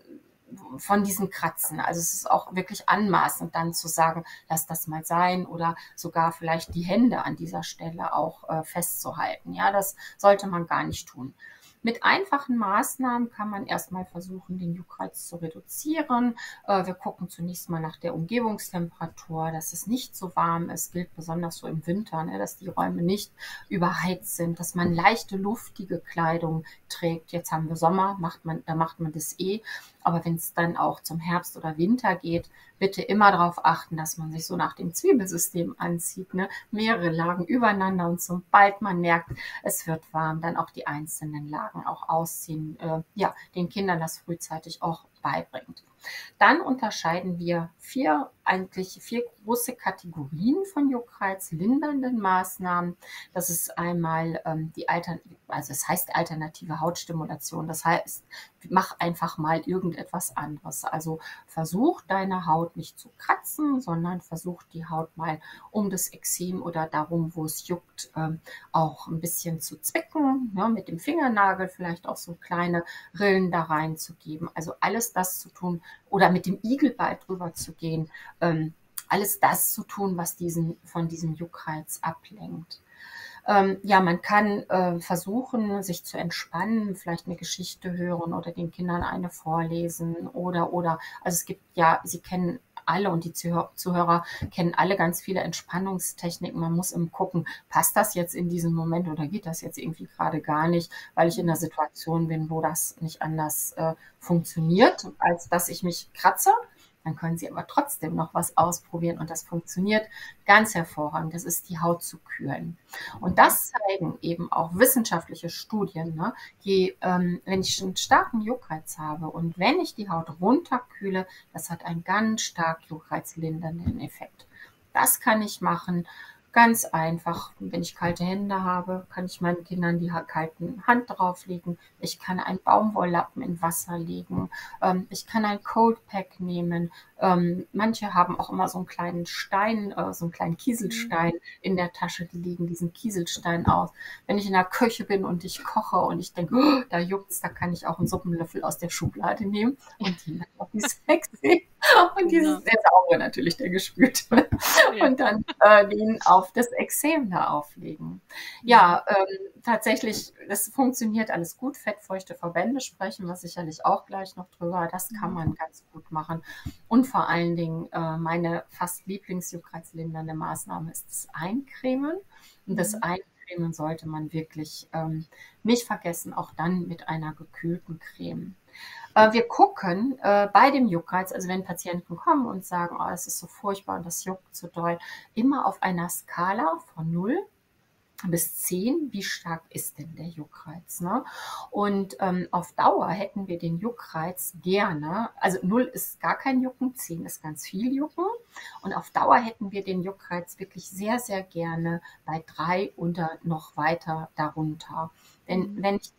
von diesen Kratzen. Also es ist auch wirklich anmaßend dann zu sagen, lass das mal sein oder sogar vielleicht die Hände an dieser Stelle auch äh, festzuhalten. Ja, das sollte man gar nicht tun. Mit einfachen Maßnahmen kann man erstmal versuchen, den Juckreiz zu reduzieren. Äh, wir gucken zunächst mal nach der Umgebungstemperatur, dass es nicht so warm ist, gilt besonders so im Winter, ne, dass die Räume nicht überheizt sind, dass man leichte, luftige Kleidung trägt. Jetzt haben wir Sommer, macht man, da macht man das eh. Aber wenn es dann auch zum Herbst oder Winter geht, bitte immer darauf achten, dass man sich so nach dem Zwiebelsystem anzieht, ne? mehrere Lagen übereinander und sobald man merkt, es wird warm, dann auch die einzelnen Lagen auch ausziehen. Äh, ja, den Kindern das frühzeitig auch beibringt. Dann unterscheiden wir vier, eigentlich vier große Kategorien von Juckreiz, lindernden Maßnahmen. Das ist einmal ähm, die Altern also es heißt alternative Hautstimulation. Das heißt, mach einfach mal irgendetwas anderes. Also versuch deine Haut nicht zu kratzen, sondern versuch die Haut mal um das Exem oder darum, wo es juckt, ähm, auch ein bisschen zu zwicken, ja, mit dem Fingernagel vielleicht auch so kleine Rillen da reinzugeben. Also alles das zu tun oder mit dem Igelball drüber zu gehen. Ähm, alles das zu tun, was diesen, von diesem Juckreiz ablenkt. Ähm, ja, man kann äh, versuchen, sich zu entspannen, vielleicht eine Geschichte hören oder den Kindern eine vorlesen oder, oder, also es gibt ja, Sie kennen alle und die Zuhörer kennen alle ganz viele Entspannungstechniken. Man muss im gucken, passt das jetzt in diesem Moment oder geht das jetzt irgendwie gerade gar nicht, weil ich in einer Situation bin, wo das nicht anders äh, funktioniert, als dass ich mich kratze. Dann können Sie aber trotzdem noch was ausprobieren und das funktioniert ganz hervorragend. Das ist die Haut zu kühlen. Und das zeigen eben auch wissenschaftliche Studien. Ne? Je, ähm, wenn ich einen starken Juckreiz habe und wenn ich die Haut runterkühle, das hat einen ganz stark juckreizlindernden Effekt. Das kann ich machen Ganz einfach. Wenn ich kalte Hände habe, kann ich meinen Kindern die kalten Hand drauflegen. Ich kann einen Baumwolllappen in Wasser legen. Ähm, ich kann ein Cold Pack nehmen. Ähm, manche haben auch immer so einen kleinen Stein, äh, so einen kleinen Kieselstein mhm. in der Tasche. Die legen diesen Kieselstein aus. Wenn ich in der Küche bin und ich koche und ich denke, oh, da juckt's, da kann ich auch einen Suppenlöffel aus der Schublade nehmen und die auf die sexy und dieses sehr saure natürlich, der gespült wird. Und dann äh, den auf das Exem da auflegen. Ja, ähm, tatsächlich, das funktioniert alles gut. Fettfeuchte Verbände sprechen wir sicherlich auch gleich noch drüber. Das kann man ganz gut machen. Und vor allen Dingen äh, meine fast Lieblingsjuckreizlindernde Maßnahme ist das Eincremen. Und das mhm. Eincremen sollte man wirklich ähm, nicht vergessen, auch dann mit einer gekühlten Creme. Äh, wir gucken äh, bei dem Juckreiz, also wenn Patienten kommen und sagen, oh, es ist so furchtbar und das juckt so doll, immer auf einer Skala von 0 bis 10, wie stark ist denn der Juckreiz? Ne? Und ähm, auf Dauer hätten wir den Juckreiz gerne, also 0 ist gar kein Jucken, 10 ist ganz viel Jucken. Und auf Dauer hätten wir den Juckreiz wirklich sehr, sehr gerne bei 3 oder noch weiter darunter. Denn mhm. wenn ich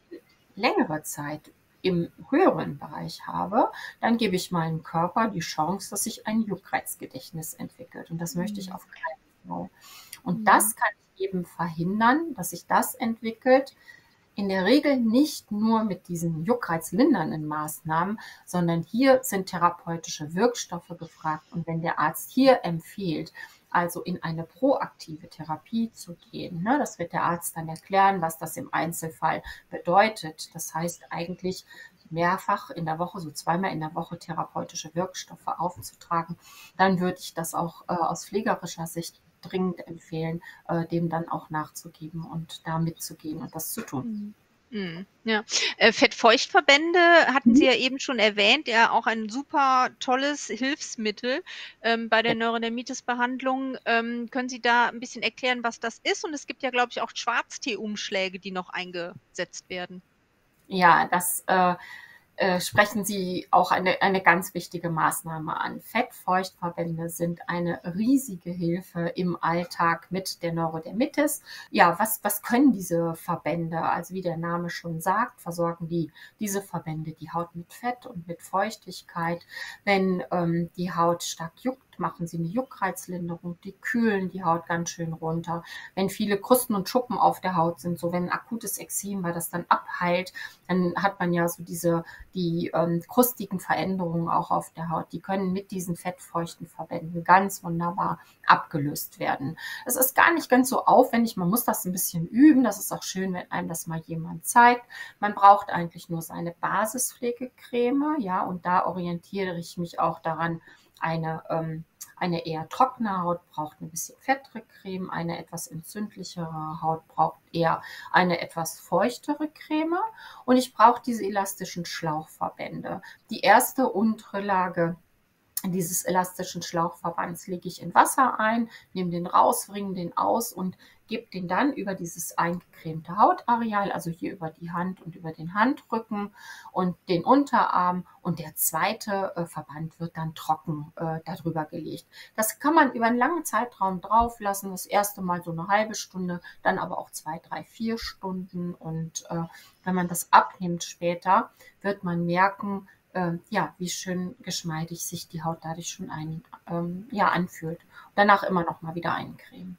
längere Zeit im höheren Bereich habe, dann gebe ich meinem Körper die Chance, dass sich ein Juckreizgedächtnis entwickelt. Und das möchte ich mhm. auf keinen Fall. Und mhm. das kann ich eben verhindern, dass sich das entwickelt. In der Regel nicht nur mit diesen juckreizlindernden Maßnahmen, sondern hier sind therapeutische Wirkstoffe gefragt. Und wenn der Arzt hier empfiehlt, also in eine proaktive Therapie zu gehen. Ne? Das wird der Arzt dann erklären, was das im Einzelfall bedeutet. Das heißt eigentlich mehrfach in der Woche, so zweimal in der Woche therapeutische Wirkstoffe aufzutragen. Dann würde ich das auch äh, aus pflegerischer Sicht dringend empfehlen, äh, dem dann auch nachzugeben und da mitzugehen und das zu tun. Mhm. Mhm, ja. Äh, Fettfeuchtverbände hatten Sie mhm. ja eben schon erwähnt, ja auch ein super tolles Hilfsmittel ähm, bei der Neurodermitis-Behandlung. Ähm, können Sie da ein bisschen erklären, was das ist? Und es gibt ja, glaube ich, auch Schwarztee-Umschläge, die noch eingesetzt werden. Ja, das äh, äh, sprechen Sie auch eine, eine ganz wichtige Maßnahme an. Fettfeuchtverbände sind eine riesige Hilfe im Alltag mit der Neurodermitis. Ja, was, was können diese Verbände? Also wie der Name schon sagt, versorgen die diese Verbände die Haut mit Fett und mit Feuchtigkeit. Wenn ähm, die Haut stark juckt, machen sie eine Juckreizlinderung, die kühlen die Haut ganz schön runter. Wenn viele Krusten und Schuppen auf der Haut sind, so wenn ein akutes Exem war, das dann abheilt, dann hat man ja so diese, die ähm, krustigen Veränderungen auch auf der Haut. Die können mit diesen fettfeuchten Verbänden ganz wunderbar abgelöst werden. Es ist gar nicht ganz so aufwendig, man muss das ein bisschen üben. Das ist auch schön, wenn einem das mal jemand zeigt. Man braucht eigentlich nur seine Basispflegecreme, ja, und da orientiere ich mich auch daran, eine, ähm, eine eher trockene Haut braucht ein bisschen fettere Creme, eine etwas entzündlichere Haut braucht eher eine etwas feuchtere Creme und ich brauche diese elastischen Schlauchverbände. Die erste untere Lage dieses elastischen Schlauchverbands lege ich in Wasser ein, nehme den raus, bringe den aus und gebe den dann über dieses eingecremte Hautareal, also hier über die Hand und über den Handrücken und den Unterarm und der zweite äh, Verband wird dann trocken äh, darüber gelegt. Das kann man über einen langen Zeitraum drauf lassen, das erste Mal so eine halbe Stunde, dann aber auch zwei, drei, vier Stunden und äh, wenn man das abnimmt später, wird man merken, äh, ja, wie schön geschmeidig sich die Haut dadurch schon ein, ähm, ja, anfühlt. danach immer noch mal wieder eincremen.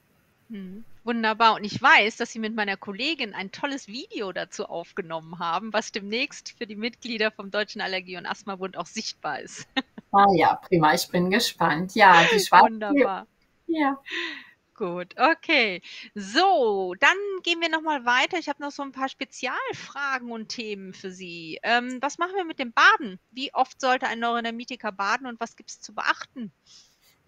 Mhm. Wunderbar. Und ich weiß, dass Sie mit meiner Kollegin ein tolles Video dazu aufgenommen haben, was demnächst für die Mitglieder vom Deutschen Allergie- und Asthmabund auch sichtbar ist. Ah ja, prima. Ich bin gespannt. Ja, die Schwarze. Wunderbar. Ja. Gut, okay. So, dann gehen wir nochmal weiter. Ich habe noch so ein paar Spezialfragen und Themen für Sie. Ähm, was machen wir mit dem Baden? Wie oft sollte ein Neurodermitiker baden und was gibt es zu beachten?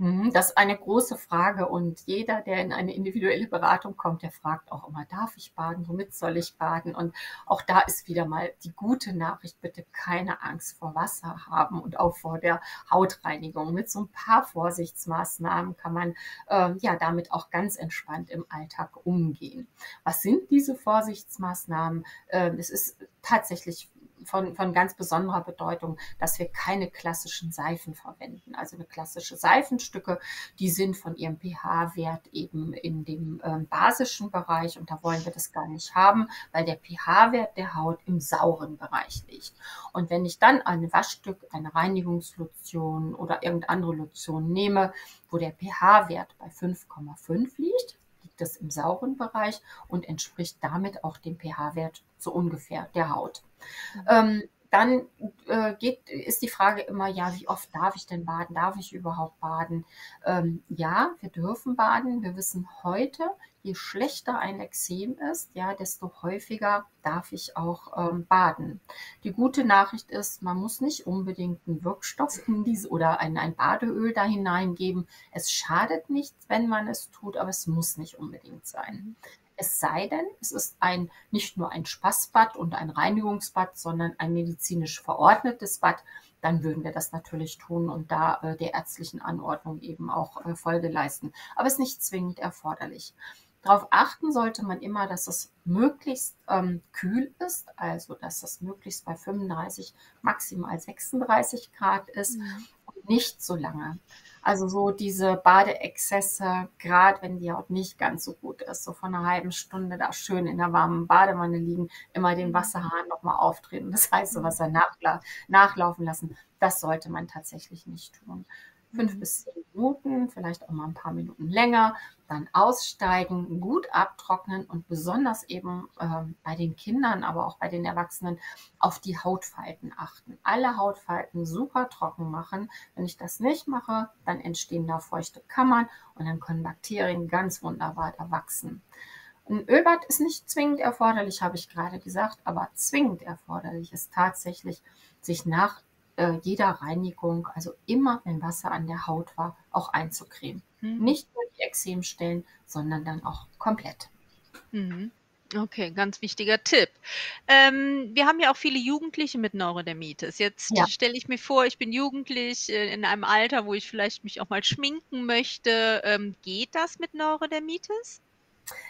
Mhm, das ist eine große Frage und jeder, der in eine individuelle Beratung kommt, der fragt auch immer, darf ich baden, womit soll ich baden? Und auch da ist wieder mal die gute Nachricht, bitte keine Angst vor Wasser haben und auch vor der Hautreinigung. Mit so ein paar Vorsichtsmaßnahmen kann man äh, ja damit auch ganz entspannt im Alltag umgehen. Was sind diese Vorsichtsmaßnahmen? Äh, es ist tatsächlich von, von ganz besonderer Bedeutung, dass wir keine klassischen Seifen verwenden. Also eine klassische Seifenstücke, die sind von ihrem pH-Wert eben in dem äh, basischen Bereich und da wollen wir das gar nicht haben, weil der pH-Wert der Haut im sauren Bereich liegt. Und wenn ich dann ein Waschstück, eine Reinigungslotion oder irgendeine andere Lotion nehme, wo der pH-Wert bei 5,5 liegt, liegt es im sauren Bereich und entspricht damit auch dem pH-Wert so ungefähr der Haut. Mhm. Ähm, dann äh, geht, ist die Frage immer, ja, wie oft darf ich denn baden? Darf ich überhaupt baden? Ähm, ja, wir dürfen baden. Wir wissen heute, je schlechter ein Exem ist, ja, desto häufiger darf ich auch ähm, baden. Die gute Nachricht ist, man muss nicht unbedingt einen Wirkstoff in diese oder ein, ein Badeöl da hineingeben. Es schadet nichts, wenn man es tut, aber es muss nicht unbedingt sein. Es sei denn, es ist ein, nicht nur ein Spaßbad und ein Reinigungsbad, sondern ein medizinisch verordnetes Bad, dann würden wir das natürlich tun und da äh, der ärztlichen Anordnung eben auch äh, Folge leisten. Aber es ist nicht zwingend erforderlich. Darauf achten sollte man immer, dass es möglichst ähm, kühl ist, also dass es möglichst bei 35, maximal 36 Grad ist mhm. und nicht so lange. Also so diese Badeexzesse, gerade wenn die Haut nicht ganz so gut ist, so von einer halben Stunde da schön in der warmen Badewanne liegen, immer den mhm. Wasserhahn nochmal auftreten, das heißt so Wasser nachla nachlaufen lassen, das sollte man tatsächlich nicht tun fünf mhm. bis zehn Minuten, vielleicht auch mal ein paar Minuten länger, dann aussteigen, gut abtrocknen und besonders eben äh, bei den Kindern, aber auch bei den Erwachsenen auf die Hautfalten achten. Alle Hautfalten super trocken machen. Wenn ich das nicht mache, dann entstehen da feuchte Kammern und dann können Bakterien ganz wunderbar da wachsen. Ein Ölbad ist nicht zwingend erforderlich, habe ich gerade gesagt, aber zwingend erforderlich ist tatsächlich, sich nach äh, jeder Reinigung, also immer, wenn Wasser an der Haut war, auch einzucremen. Mhm. Nicht nur die Exemstellen, sondern dann auch komplett. Mhm. Okay, ganz wichtiger Tipp. Ähm, wir haben ja auch viele Jugendliche mit Neurodermitis. Jetzt ja. stelle ich mir vor, ich bin jugendlich äh, in einem Alter, wo ich vielleicht mich auch mal schminken möchte. Ähm, geht das mit Neurodermitis?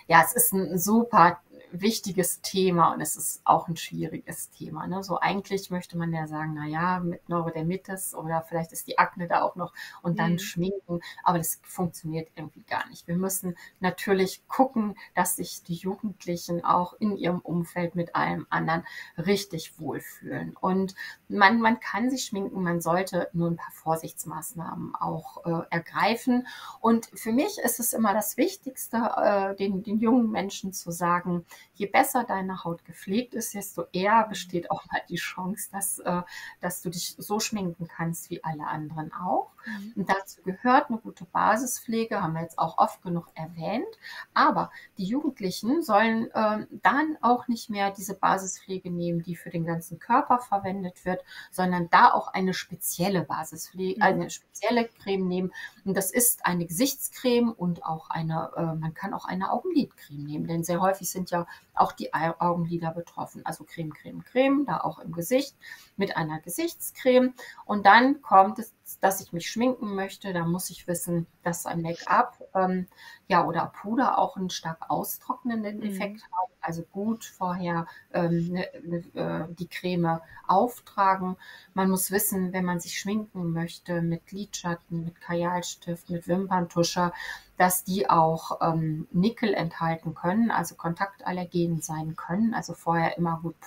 Ja, es ist ein super wichtiges Thema und es ist auch ein schwieriges Thema. Ne? So eigentlich möchte man ja sagen, na ja, mit Neurodermitis oder vielleicht ist die Akne da auch noch und dann mhm. schminken, aber das funktioniert irgendwie gar nicht. Wir müssen natürlich gucken, dass sich die Jugendlichen auch in ihrem Umfeld mit allem anderen richtig wohlfühlen. Und man, man kann sich schminken, man sollte nur ein paar Vorsichtsmaßnahmen auch äh, ergreifen. Und für mich ist es immer das Wichtigste, äh, den, den jungen Menschen zu sagen, je besser deine Haut gepflegt ist, desto eher besteht auch mal die Chance, dass, äh, dass du dich so schminken kannst wie alle anderen auch. Mhm. Und dazu gehört eine gute Basispflege, haben wir jetzt auch oft genug erwähnt. Aber die Jugendlichen sollen äh, dann auch nicht mehr diese Basispflege nehmen, die für den ganzen Körper verwendet wird, sondern da auch eine spezielle Basispflege, mhm. eine spezielle Creme nehmen. Und das ist eine Gesichtscreme und auch eine, äh, man kann auch eine Augenlidcreme nehmen, denn sehr häufig sind ja auch die Augenlider betroffen. Also Creme, Creme, Creme, da auch im Gesicht mit einer Gesichtscreme. Und dann kommt es, dass ich mich schminken möchte. Da muss ich wissen, dass ein Make-up ähm, ja, oder Puder auch einen stark austrocknenden mhm. Effekt mhm. hat. Also gut vorher ähm, ne, ne, äh, die Creme auftragen. Man muss wissen, wenn man sich schminken möchte mit Lidschatten, mit Kajalstift, mit Wimperntuscher, dass die auch ähm, Nickel enthalten können, also Kontaktallergen sein können. Also vorher immer gut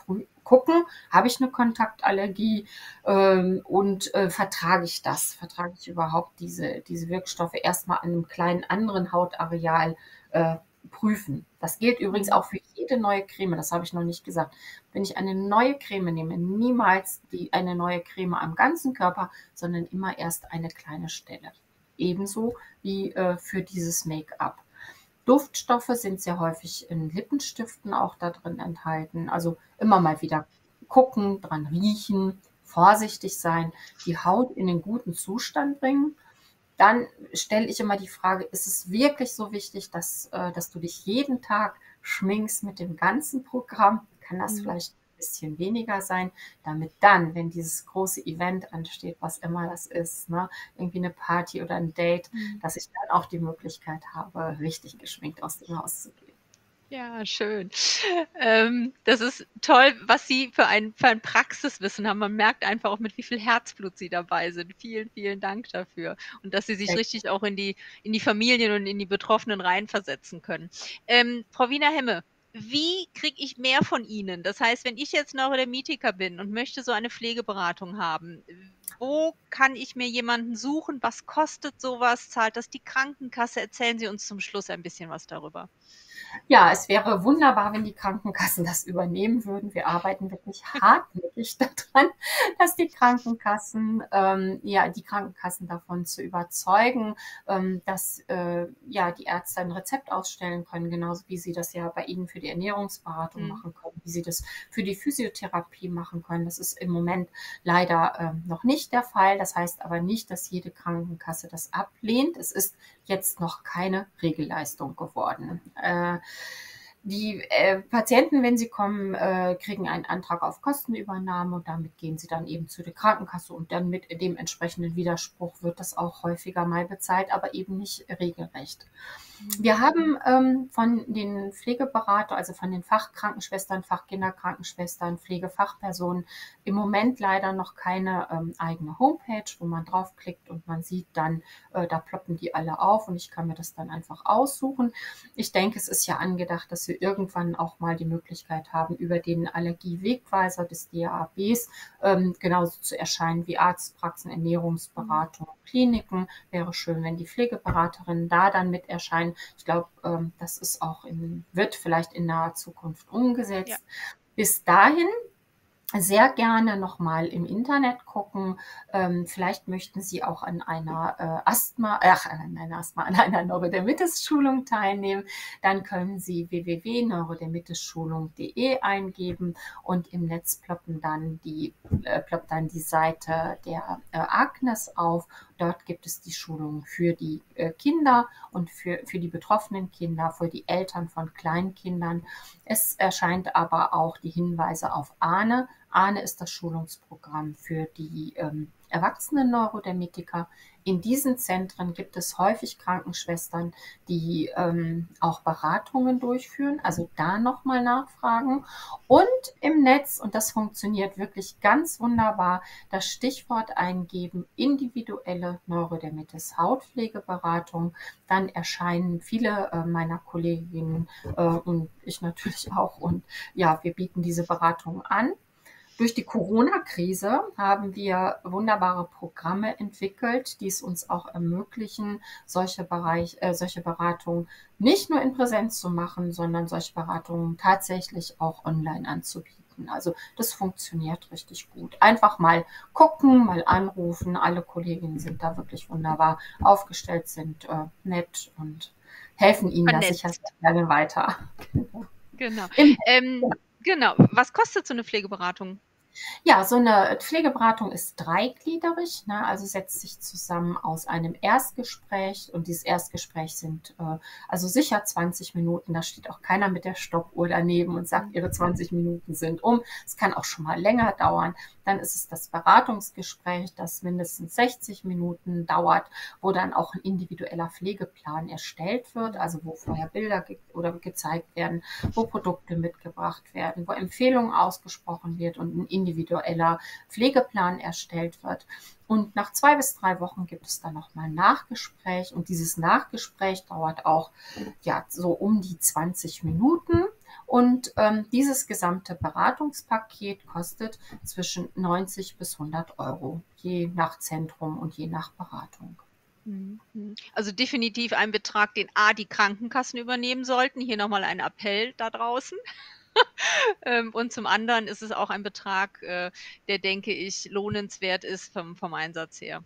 gucken, habe ich eine Kontaktallergie ähm, und äh, vertrage ich das? Vertrage ich überhaupt diese, diese Wirkstoffe erstmal an einem kleinen anderen Hautareal äh, prüfen. Das gilt übrigens auch für jede neue Creme, das habe ich noch nicht gesagt. Wenn ich eine neue Creme nehme, niemals die, eine neue Creme am ganzen Körper, sondern immer erst eine kleine Stelle ebenso wie äh, für dieses Make-up. Duftstoffe sind sehr häufig in Lippenstiften auch da drin enthalten. Also immer mal wieder gucken, dran riechen, vorsichtig sein, die Haut in den guten Zustand bringen. Dann stelle ich immer die Frage, ist es wirklich so wichtig, dass, äh, dass du dich jeden Tag schminkst mit dem ganzen Programm? Kann das mhm. vielleicht bisschen weniger sein, damit dann, wenn dieses große Event ansteht, was immer das ist, ne, irgendwie eine Party oder ein Date, mhm. dass ich dann auch die Möglichkeit habe, richtig geschminkt aus dem Haus zu gehen. Ja, schön. Ähm, das ist toll, was Sie für ein, für ein Praxiswissen haben. Man merkt einfach auch, mit wie viel Herzblut Sie dabei sind. Vielen, vielen Dank dafür. Und dass Sie sich Danke. richtig auch in die, in die Familien und in die Betroffenen reinversetzen können. Ähm, Frau Wiener Hemme, wie kriege ich mehr von Ihnen? Das heißt, wenn ich jetzt Neurodermitiker bin und möchte so eine Pflegeberatung haben, wo kann ich mir jemanden suchen? Was kostet sowas? Zahlt das die Krankenkasse? Erzählen Sie uns zum Schluss ein bisschen was darüber. Ja, es wäre wunderbar, wenn die Krankenkassen das übernehmen würden. Wir arbeiten wirklich hartnäckig daran, dass die Krankenkassen, ähm, ja, die Krankenkassen davon zu überzeugen, ähm, dass äh, ja die Ärzte ein Rezept ausstellen können, genauso wie sie das ja bei Ihnen für die Ernährungsberatung mhm. machen können, wie sie das für die Physiotherapie machen können. Das ist im Moment leider äh, noch nicht der Fall. Das heißt aber nicht, dass jede Krankenkasse das ablehnt. Es ist jetzt noch keine Regelleistung geworden. Äh, die äh, Patienten, wenn sie kommen, äh, kriegen einen Antrag auf Kostenübernahme und damit gehen sie dann eben zu der Krankenkasse und dann mit dem entsprechenden Widerspruch wird das auch häufiger mal bezahlt, aber eben nicht regelrecht. Wir haben ähm, von den Pflegeberatern, also von den Fachkrankenschwestern, Fachkinderkrankenschwestern, Pflegefachpersonen im Moment leider noch keine ähm, eigene Homepage, wo man draufklickt und man sieht dann, äh, da ploppen die alle auf und ich kann mir das dann einfach aussuchen. Ich denke, es ist ja angedacht, dass wir irgendwann auch mal die Möglichkeit haben, über den Allergiewegweiser des DABs ähm, genauso zu erscheinen wie Arztpraxen, Ernährungsberatung, Kliniken. Wäre schön, wenn die Pflegeberaterinnen da dann mit erscheinen sein. Ich glaube, ähm, das ist auch in, wird vielleicht in naher Zukunft umgesetzt. Ja. Bis dahin sehr gerne nochmal im Internet gucken. Ähm, vielleicht möchten Sie auch an einer äh, Asthma, ach, an einer Asthma, an einer Neurodermitis-Schulung teilnehmen. Dann können Sie www.neurodermitis-schulung.de eingeben und im Netz ploppen dann die, äh, ploppt dann die Seite der äh, Agnes auf. Dort gibt es die Schulung für die äh, Kinder und für, für die betroffenen Kinder, für die Eltern von Kleinkindern. Es erscheint aber auch die Hinweise auf Ahne, AHNE ist das Schulungsprogramm für die ähm, Erwachsenen-Neurodermitiker. In diesen Zentren gibt es häufig Krankenschwestern, die ähm, auch Beratungen durchführen, also da nochmal nachfragen. Und im Netz, und das funktioniert wirklich ganz wunderbar, das Stichwort eingeben, individuelle Neurodermitis Hautpflegeberatung. Dann erscheinen viele äh, meiner Kolleginnen äh, und ich natürlich auch. Und ja, wir bieten diese Beratung an. Durch die Corona-Krise haben wir wunderbare Programme entwickelt, die es uns auch ermöglichen, solche, Bereich, äh, solche Beratungen nicht nur in Präsenz zu machen, sondern solche Beratungen tatsächlich auch online anzubieten. Also das funktioniert richtig gut. Einfach mal gucken, mal anrufen. Alle Kolleginnen sind da wirklich wunderbar aufgestellt, sind äh, nett und helfen Ihnen da sicher gerne weiter. Genau. Ähm, genau. Was kostet so eine Pflegeberatung? Ja, so eine Pflegeberatung ist dreigliedrig, ne? also setzt sich zusammen aus einem Erstgespräch und dieses Erstgespräch sind äh, also sicher 20 Minuten. Da steht auch keiner mit der Stoppuhr daneben und sagt, ihre 20 Minuten sind um. Es kann auch schon mal länger dauern. Dann ist es das Beratungsgespräch, das mindestens 60 Minuten dauert, wo dann auch ein individueller Pflegeplan erstellt wird, also wo vorher Bilder ge oder gezeigt werden, wo Produkte mitgebracht werden, wo Empfehlungen ausgesprochen wird und ein individueller Pflegeplan erstellt wird. Und nach zwei bis drei Wochen gibt es dann nochmal ein Nachgespräch und dieses Nachgespräch dauert auch ja so um die 20 Minuten. Und ähm, dieses gesamte Beratungspaket kostet zwischen 90 bis 100 Euro, je nach Zentrum und je nach Beratung. Mhm. Also definitiv ein Betrag, den A, die Krankenkassen übernehmen sollten. Hier nochmal ein Appell da draußen. Ähm, und zum anderen ist es auch ein Betrag, äh, der, denke ich, lohnenswert ist vom, vom Einsatz her.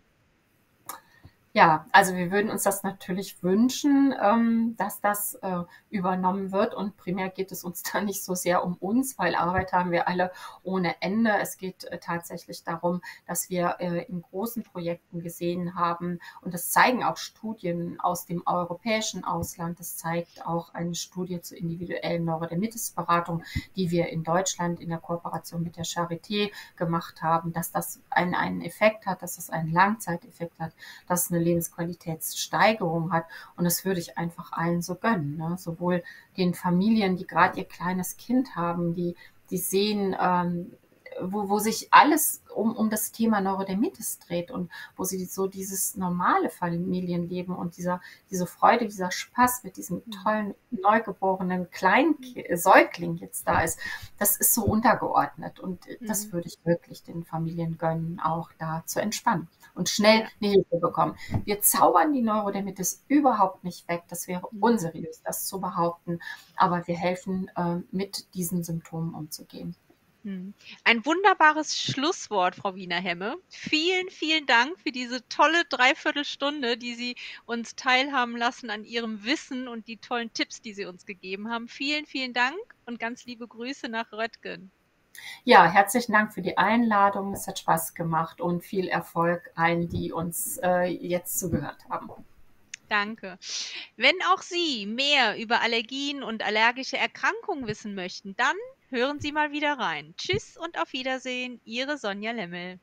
Ja, also wir würden uns das natürlich wünschen, ähm, dass das äh, übernommen wird. Und primär geht es uns da nicht so sehr um uns, weil Arbeit haben wir alle ohne Ende. Es geht äh, tatsächlich darum, dass wir äh, in großen Projekten gesehen haben, und das zeigen auch Studien aus dem europäischen Ausland, das zeigt auch eine Studie zur individuellen Neurodermitis-Beratung, die wir in Deutschland in der Kooperation mit der Charité gemacht haben, dass das einen, einen Effekt hat, dass das einen Langzeiteffekt hat, dass eine Lebensqualitätssteigerung hat. Und das würde ich einfach allen so gönnen. Ne? Sowohl den Familien, die gerade ihr kleines Kind haben, die, die sehen, ähm, wo, wo sich alles um, um das Thema Neurodermitis dreht und wo sie so dieses normale Familienleben und dieser, diese Freude, dieser Spaß mit diesem mhm. tollen, neugeborenen kleinen Säugling jetzt da ist, das ist so untergeordnet. Und das mhm. würde ich wirklich den Familien gönnen, auch da zu entspannen und schnell eine Hilfe bekommen. Wir zaubern die Neurodermitis überhaupt nicht weg. Das wäre mhm. unseriös, das zu behaupten. Aber wir helfen, äh, mit diesen Symptomen umzugehen. Hm. Ein wunderbares Schlusswort, Frau Wiener-Hemme. Vielen, vielen Dank für diese tolle Dreiviertelstunde, die Sie uns teilhaben lassen an Ihrem Wissen und die tollen Tipps, die Sie uns gegeben haben. Vielen, vielen Dank und ganz liebe Grüße nach Röttgen. Ja, herzlichen Dank für die Einladung. Es hat Spaß gemacht und viel Erfolg allen, die uns äh, jetzt zugehört haben. Danke. Wenn auch Sie mehr über Allergien und allergische Erkrankungen wissen möchten, dann hören Sie mal wieder rein. Tschüss und auf Wiedersehen, Ihre Sonja Lemmel.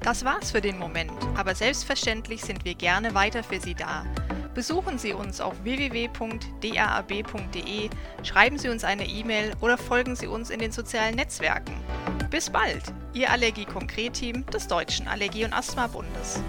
Das war's für den Moment, aber selbstverständlich sind wir gerne weiter für Sie da. Besuchen Sie uns auf www.drab.de, schreiben Sie uns eine E-Mail oder folgen Sie uns in den sozialen Netzwerken. Bis bald, Ihr Allergie-Konkret-Team des Deutschen Allergie- und Asthma-Bundes.